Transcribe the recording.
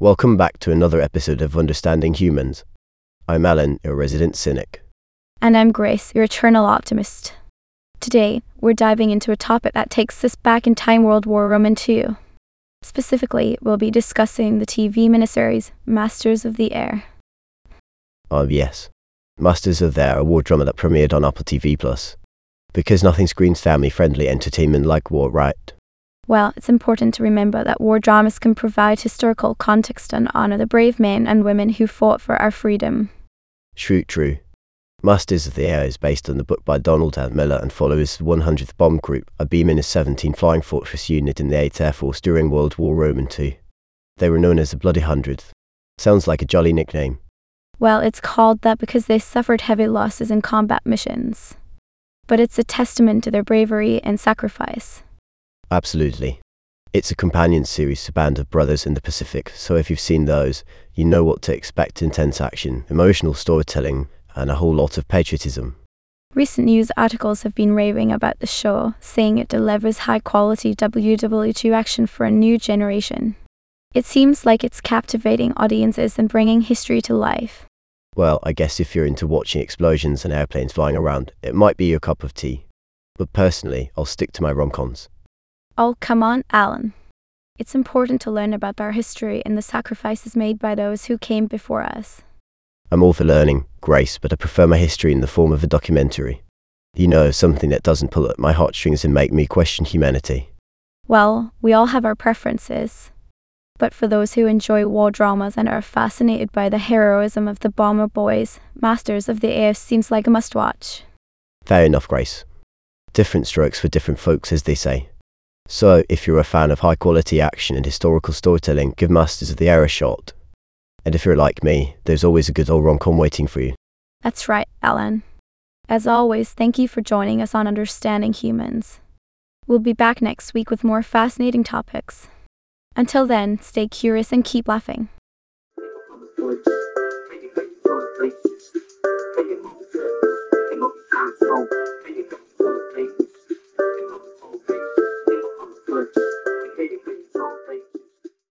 Welcome back to another episode of Understanding Humans. I'm Alan, your resident cynic. And I'm Grace, your eternal optimist. Today, we're diving into a topic that takes us back in time World War Roman II. Specifically, we'll be discussing the TV miniseries Masters of the Air. Oh, yes. Masters of the Air, a war drama that premiered on Apple TV Plus. Because nothing screams family friendly entertainment like war, right? Well, it's important to remember that war dramas can provide historical context and honor the brave men and women who fought for our freedom. True, true. Masters of the Air is based on the book by Donald L. Miller and follows the 100th Bomb Group, a B-17 Flying Fortress unit in the 8th Air Force during World War Roman II. They were known as the Bloody Hundredth. Sounds like a jolly nickname. Well, it's called that because they suffered heavy losses in combat missions. But it's a testament to their bravery and sacrifice. Absolutely. It's a companion series to Band of Brothers in the Pacific, so if you've seen those, you know what to expect intense action, emotional storytelling, and a whole lot of patriotism. Recent news articles have been raving about the show, saying it delivers high quality WW2 action for a new generation. It seems like it's captivating audiences and bringing history to life. Well, I guess if you're into watching explosions and airplanes flying around, it might be your cup of tea. But personally, I'll stick to my rom-coms. Oh, come on, Alan. It's important to learn about our history and the sacrifices made by those who came before us. I'm all for learning, Grace, but I prefer my history in the form of a documentary. You know, something that doesn't pull at my heartstrings and make me question humanity. Well, we all have our preferences. But for those who enjoy war dramas and are fascinated by the heroism of the bomber boys, Masters of the Air seems like a must watch. Fair enough, Grace. Different strokes for different folks, as they say. So, if you're a fan of high quality action and historical storytelling, give Masters of the Air a shot. And if you're like me, there's always a good old rom com waiting for you. That's right, Alan. As always, thank you for joining us on Understanding Humans. We'll be back next week with more fascinating topics. Until then, stay curious and keep laughing.